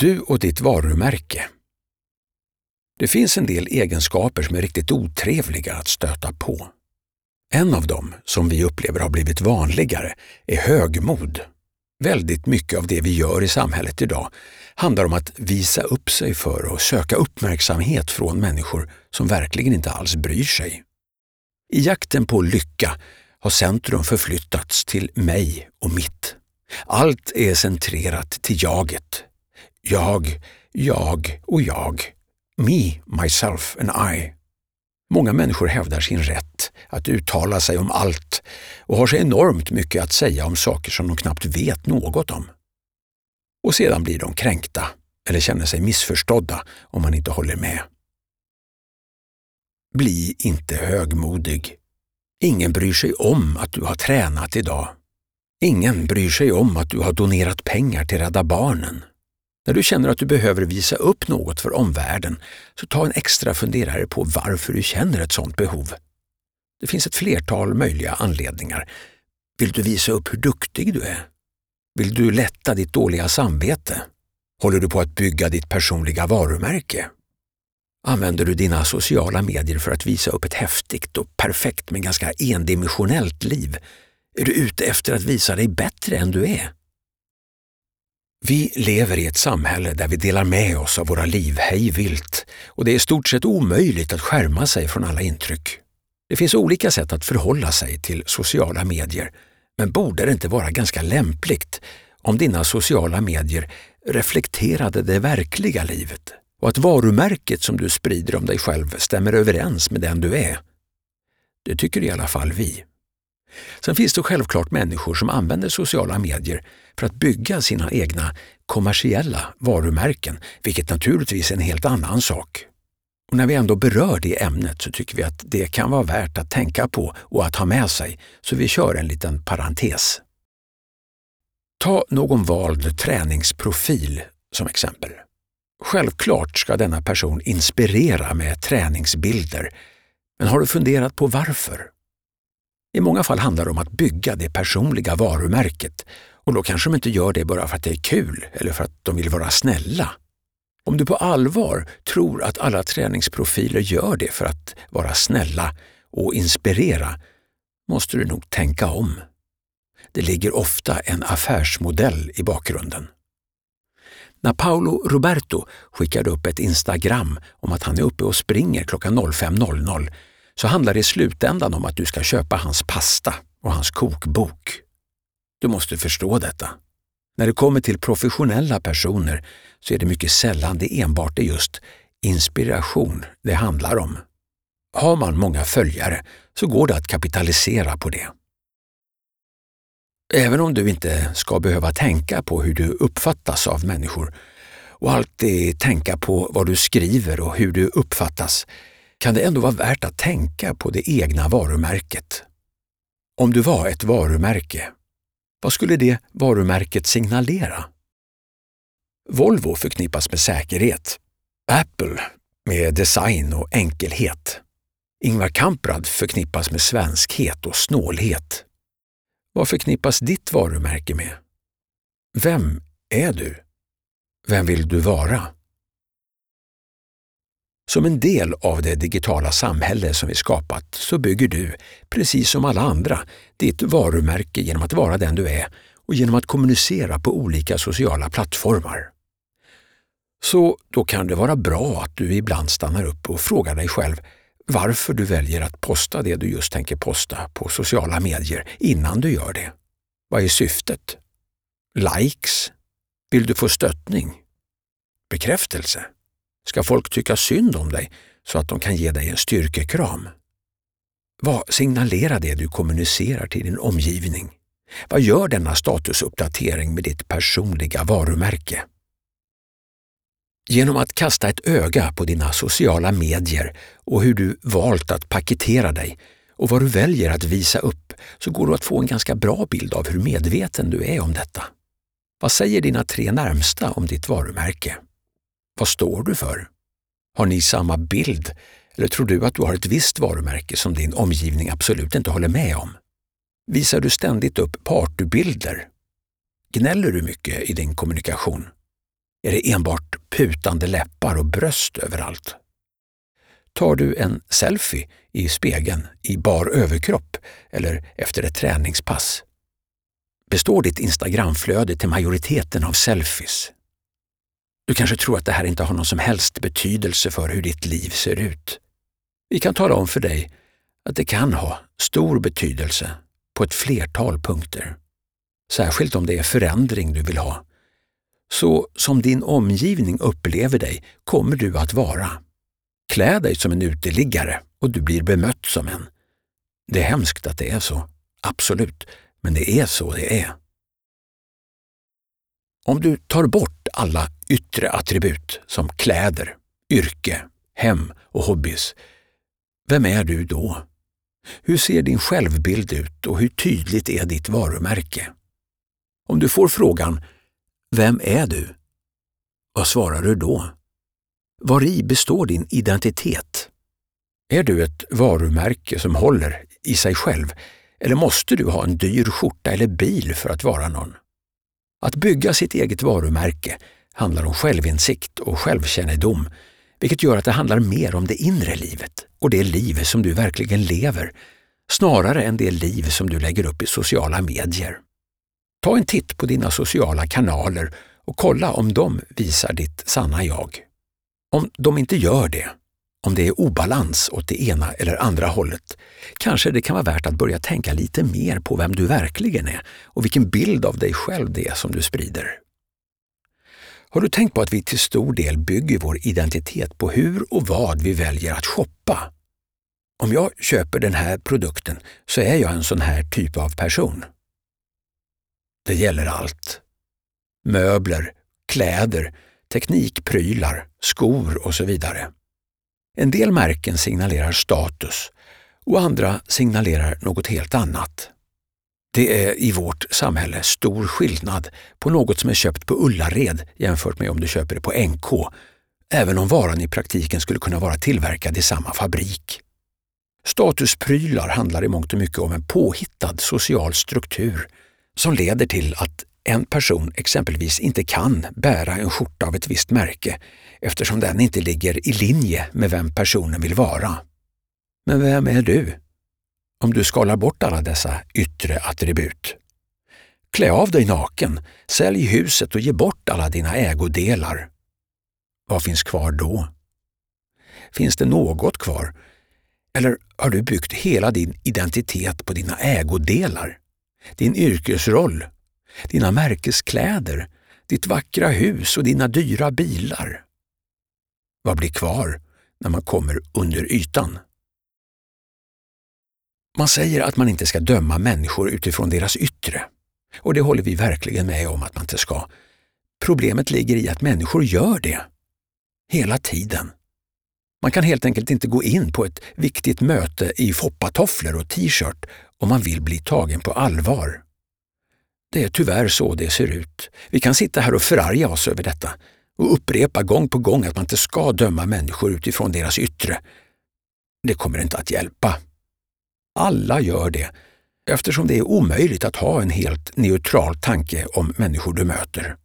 Du och ditt varumärke. Det finns en del egenskaper som är riktigt otrevliga att stöta på. En av dem, som vi upplever har blivit vanligare, är högmod. Väldigt mycket av det vi gör i samhället idag handlar om att visa upp sig för och söka uppmärksamhet från människor som verkligen inte alls bryr sig. I jakten på lycka har centrum förflyttats till mig och mitt. Allt är centrerat till jaget. Jag, jag och jag. Me, myself and I. Många människor hävdar sin rätt att uttala sig om allt och har så enormt mycket att säga om saker som de knappt vet något om. Och sedan blir de kränkta eller känner sig missförstådda om man inte håller med. Bli inte högmodig. Ingen bryr sig om att du har tränat idag. Ingen bryr sig om att du har donerat pengar till Rädda Barnen. När du känner att du behöver visa upp något för omvärlden, så ta en extra funderare på varför du känner ett sådant behov. Det finns ett flertal möjliga anledningar. Vill du visa upp hur duktig du är? Vill du lätta ditt dåliga samvete? Håller du på att bygga ditt personliga varumärke? Använder du dina sociala medier för att visa upp ett häftigt och perfekt men ganska endimensionellt liv? Är du ute efter att visa dig bättre än du är? Vi lever i ett samhälle där vi delar med oss av våra liv hejvilt och det är i stort sett omöjligt att skärma sig från alla intryck. Det finns olika sätt att förhålla sig till sociala medier, men borde det inte vara ganska lämpligt om dina sociala medier reflekterade det verkliga livet och att varumärket som du sprider om dig själv stämmer överens med den du är? Det tycker i alla fall vi. Sen finns det självklart människor som använder sociala medier för att bygga sina egna kommersiella varumärken, vilket naturligtvis är en helt annan sak. Och när vi ändå berör det ämnet så tycker vi att det kan vara värt att tänka på och att ha med sig, så vi kör en liten parentes. Ta någon vald träningsprofil som exempel. Självklart ska denna person inspirera med träningsbilder, men har du funderat på varför? I många fall handlar det om att bygga det personliga varumärket och då kanske de inte gör det bara för att det är kul eller för att de vill vara snälla. Om du på allvar tror att alla träningsprofiler gör det för att vara snälla och inspirera måste du nog tänka om. Det ligger ofta en affärsmodell i bakgrunden. När Paolo Roberto skickade upp ett Instagram om att han är uppe och springer klockan 05.00 så handlar det i slutändan om att du ska köpa hans pasta och hans kokbok. Du måste förstå detta. När det kommer till professionella personer så är det mycket sällan det enbart är just inspiration det handlar om. Har man många följare så går det att kapitalisera på det. Även om du inte ska behöva tänka på hur du uppfattas av människor och alltid tänka på vad du skriver och hur du uppfattas kan det ändå vara värt att tänka på det egna varumärket. Om du var ett varumärke, vad skulle det varumärket signalera? Volvo förknippas med säkerhet, Apple med design och enkelhet. Ingvar Kamprad förknippas med svenskhet och snålhet. Vad förknippas ditt varumärke med? Vem är du? Vem vill du vara? Som en del av det digitala samhälle som vi skapat så bygger du, precis som alla andra, ditt varumärke genom att vara den du är och genom att kommunicera på olika sociala plattformar. Så då kan det vara bra att du ibland stannar upp och frågar dig själv varför du väljer att posta det du just tänker posta på sociala medier innan du gör det. Vad är syftet? Likes? Vill du få stöttning? Bekräftelse? Ska folk tycka synd om dig så att de kan ge dig en styrkekram? Vad signalerar det du kommunicerar till din omgivning? Vad gör denna statusuppdatering med ditt personliga varumärke? Genom att kasta ett öga på dina sociala medier och hur du valt att paketera dig och vad du väljer att visa upp så går det att få en ganska bra bild av hur medveten du är om detta. Vad säger dina tre närmsta om ditt varumärke? Vad står du för? Har ni samma bild eller tror du att du har ett visst varumärke som din omgivning absolut inte håller med om? Visar du ständigt upp partybilder? Gnäller du mycket i din kommunikation? Är det enbart putande läppar och bröst överallt? Tar du en selfie i spegeln i bar överkropp eller efter ett träningspass? Består ditt Instagramflöde till majoriteten av selfies? Du kanske tror att det här inte har någon som helst betydelse för hur ditt liv ser ut. Vi kan tala om för dig att det kan ha stor betydelse på ett flertal punkter. Särskilt om det är förändring du vill ha. Så som din omgivning upplever dig kommer du att vara. Klä dig som en uteliggare och du blir bemött som en. Det är hemskt att det är så, absolut, men det är så det är. Om du tar bort alla yttre attribut som kläder, yrke, hem och hobbys, vem är du då? Hur ser din självbild ut och hur tydligt är ditt varumärke? Om du får frågan ”Vem är du?” vad svarar du då? Var i består din identitet? Är du ett varumärke som håller i sig själv eller måste du ha en dyr skjorta eller bil för att vara någon? Att bygga sitt eget varumärke handlar om självinsikt och självkännedom, vilket gör att det handlar mer om det inre livet och det liv som du verkligen lever, snarare än det liv som du lägger upp i sociala medier. Ta en titt på dina sociala kanaler och kolla om de visar ditt sanna jag. Om de inte gör det, om det är obalans åt det ena eller andra hållet, kanske det kan vara värt att börja tänka lite mer på vem du verkligen är och vilken bild av dig själv det är som du sprider. Har du tänkt på att vi till stor del bygger vår identitet på hur och vad vi väljer att shoppa? Om jag köper den här produkten så är jag en sån här typ av person. Det gäller allt. Möbler, kläder, teknikprylar, skor och så vidare. En del märken signalerar status och andra signalerar något helt annat. Det är i vårt samhälle stor skillnad på något som är köpt på Ullared jämfört med om du köper det på NK, även om varan i praktiken skulle kunna vara tillverkad i samma fabrik. Statusprylar handlar i mångt och mycket om en påhittad social struktur som leder till att en person exempelvis inte kan bära en skjorta av ett visst märke eftersom den inte ligger i linje med vem personen vill vara. Men vem är du? Om du skalar bort alla dessa yttre attribut. Klä av dig naken, sälj huset och ge bort alla dina ägodelar. Vad finns kvar då? Finns det något kvar? Eller har du byggt hela din identitet på dina ägodelar? Din yrkesroll dina märkeskläder, ditt vackra hus och dina dyra bilar. Vad blir kvar när man kommer under ytan? Man säger att man inte ska döma människor utifrån deras yttre. Och det håller vi verkligen med om att man inte ska. Problemet ligger i att människor gör det. Hela tiden. Man kan helt enkelt inte gå in på ett viktigt möte i foppatofflor och t-shirt om man vill bli tagen på allvar. Det är tyvärr så det ser ut. Vi kan sitta här och förarga oss över detta och upprepa gång på gång att man inte ska döma människor utifrån deras yttre. Det kommer inte att hjälpa. Alla gör det eftersom det är omöjligt att ha en helt neutral tanke om människor du möter.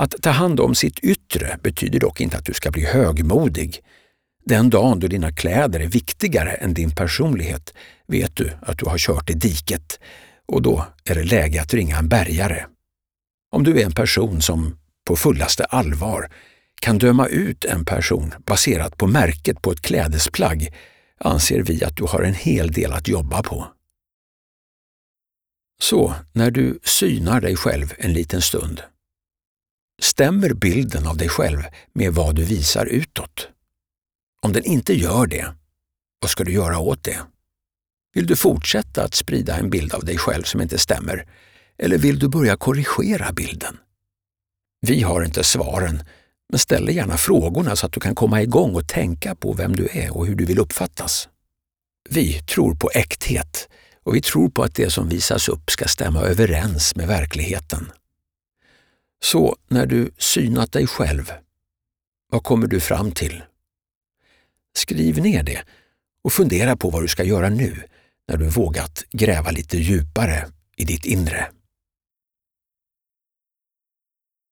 Att ta hand om sitt yttre betyder dock inte att du ska bli högmodig. Den dagen då dina kläder är viktigare än din personlighet vet du att du har kört i diket och då är det läge att ringa en bärgare. Om du är en person som på fullaste allvar kan döma ut en person baserat på märket på ett klädesplagg anser vi att du har en hel del att jobba på. Så, när du synar dig själv en liten stund, stämmer bilden av dig själv med vad du visar utåt? Om den inte gör det, vad ska du göra åt det? Vill du fortsätta att sprida en bild av dig själv som inte stämmer? Eller vill du börja korrigera bilden? Vi har inte svaren, men ställ gärna frågorna så att du kan komma igång och tänka på vem du är och hur du vill uppfattas. Vi tror på äkthet och vi tror på att det som visas upp ska stämma överens med verkligheten. Så när du synat dig själv, vad kommer du fram till? Skriv ner det och fundera på vad du ska göra nu när du vågat gräva lite djupare i ditt inre.